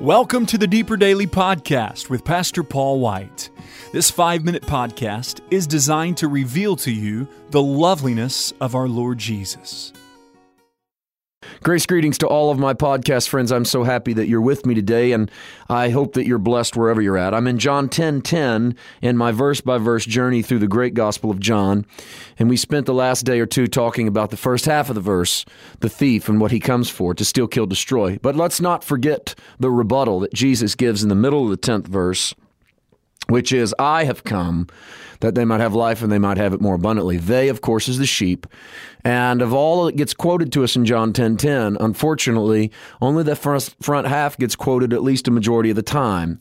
Welcome to the Deeper Daily Podcast with Pastor Paul White. This five minute podcast is designed to reveal to you the loveliness of our Lord Jesus. Grace greetings to all of my podcast friends. I'm so happy that you're with me today, and I hope that you're blessed wherever you're at. I'm in John 10 10 in my verse by verse journey through the great Gospel of John. And we spent the last day or two talking about the first half of the verse, the thief and what he comes for to steal, kill, destroy. But let's not forget the rebuttal that Jesus gives in the middle of the 10th verse, which is, I have come that they might have life and they might have it more abundantly. They, of course, is the sheep. And of all that gets quoted to us in John 10 10, unfortunately, only the first, front half gets quoted at least a majority of the time.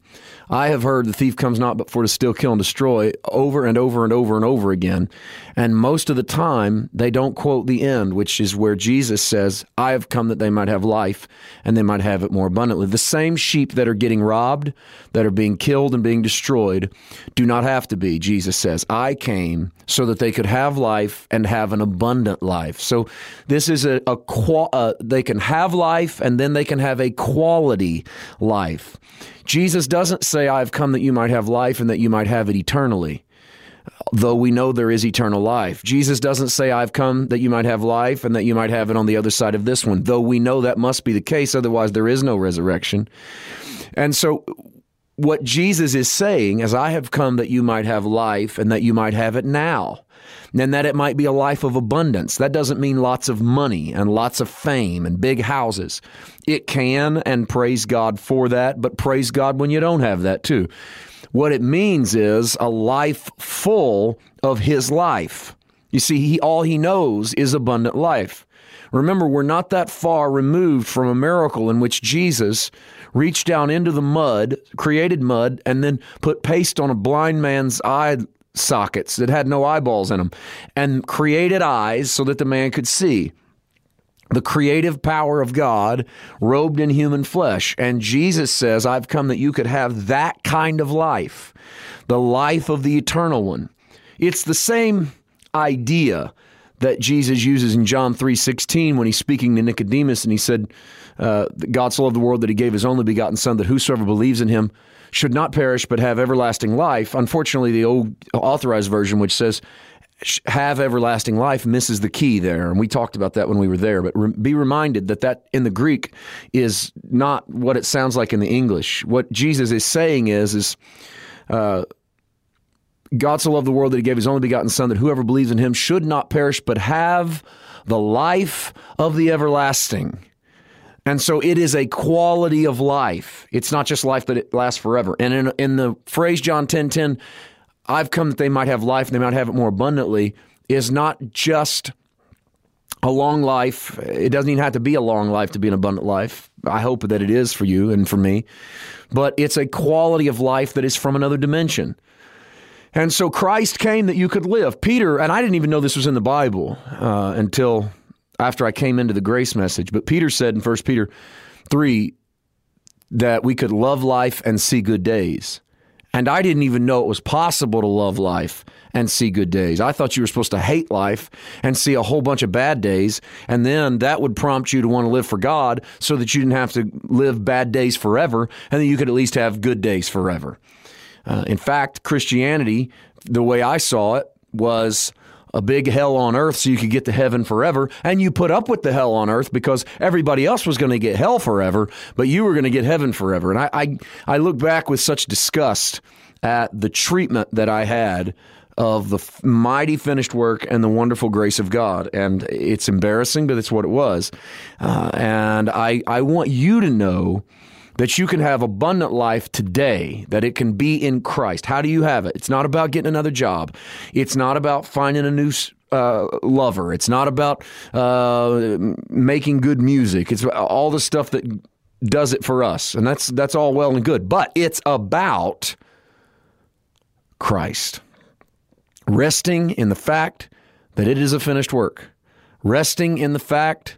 I have heard the thief comes not but for to steal, kill, and destroy over and over and over and over again. And most of the time, they don't quote the end, which is where Jesus says, I have come that they might have life and they might have it more abundantly. The same sheep that are getting robbed, that are being killed and being destroyed, do not have to be, Jesus says, I came so that they could have life and have an abundant life. So this is a, a uh, they can have life and then they can have a quality life. Jesus doesn't say, I've come that you might have life and that you might have it eternally though we know there is eternal life. Jesus doesn't say, I've come that you might have life and that you might have it on the other side of this one, though we know that must be the case, otherwise, there is no resurrection. And so, what Jesus is saying is, I have come that you might have life and that you might have it now. And that it might be a life of abundance. That doesn't mean lots of money and lots of fame and big houses. It can, and praise God for that, but praise God when you don't have that too. What it means is a life full of His life. You see, he, all He knows is abundant life. Remember, we're not that far removed from a miracle in which Jesus reached down into the mud, created mud, and then put paste on a blind man's eye sockets that had no eyeballs in them, and created eyes so that the man could see. The creative power of God robed in human flesh. And Jesus says, I've come that you could have that kind of life, the life of the eternal one. It's the same idea that Jesus uses in John 3:16 when he's speaking to Nicodemus and he said, uh, God so loved the world that he gave his only begotten Son, that whosoever believes in him should not perish but have everlasting life. Unfortunately, the old authorized version, which says have everlasting life, misses the key there. And we talked about that when we were there. But re- be reminded that that in the Greek is not what it sounds like in the English. What Jesus is saying is, is uh, God so loved the world that he gave his only begotten Son, that whoever believes in him should not perish but have the life of the everlasting. And so it is a quality of life. It's not just life that it lasts forever. And in, in the phrase John 10 10, I've come that they might have life and they might have it more abundantly, is not just a long life. It doesn't even have to be a long life to be an abundant life. I hope that it is for you and for me. But it's a quality of life that is from another dimension. And so Christ came that you could live. Peter, and I didn't even know this was in the Bible uh, until after I came into the grace message, but Peter said in 1 Peter 3 that we could love life and see good days. And I didn't even know it was possible to love life and see good days. I thought you were supposed to hate life and see a whole bunch of bad days. And then that would prompt you to want to live for God so that you didn't have to live bad days forever and that you could at least have good days forever. Uh, in fact, Christianity, the way I saw it, was a big hell on earth so you could get to heaven forever. And you put up with the hell on earth because everybody else was going to get hell forever, but you were going to get heaven forever. And I, I, I look back with such disgust at the treatment that I had of the mighty finished work and the wonderful grace of God. And it's embarrassing, but it's what it was. Uh, and I, I want you to know that you can have abundant life today, that it can be in Christ. How do you have it? It's not about getting another job. It's not about finding a new uh, lover. It's not about uh, making good music. It's all the stuff that does it for us, and that's that's all well and good. But it's about Christ, resting in the fact that it is a finished work, resting in the fact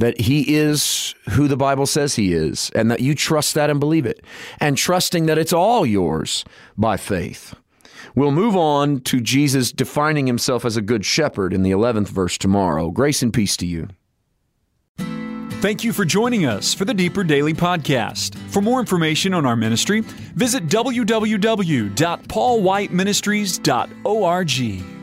that he is who the Bible says he is, and that you trust that and believe it, and trusting that it's all yours by faith. We'll move on to Jesus defining himself as a good shepherd in the 11th verse tomorrow. Grace and peace to you. Thank you for joining us for the Deeper Daily Podcast. For more information on our ministry, visit www.paulwhiteministries.org.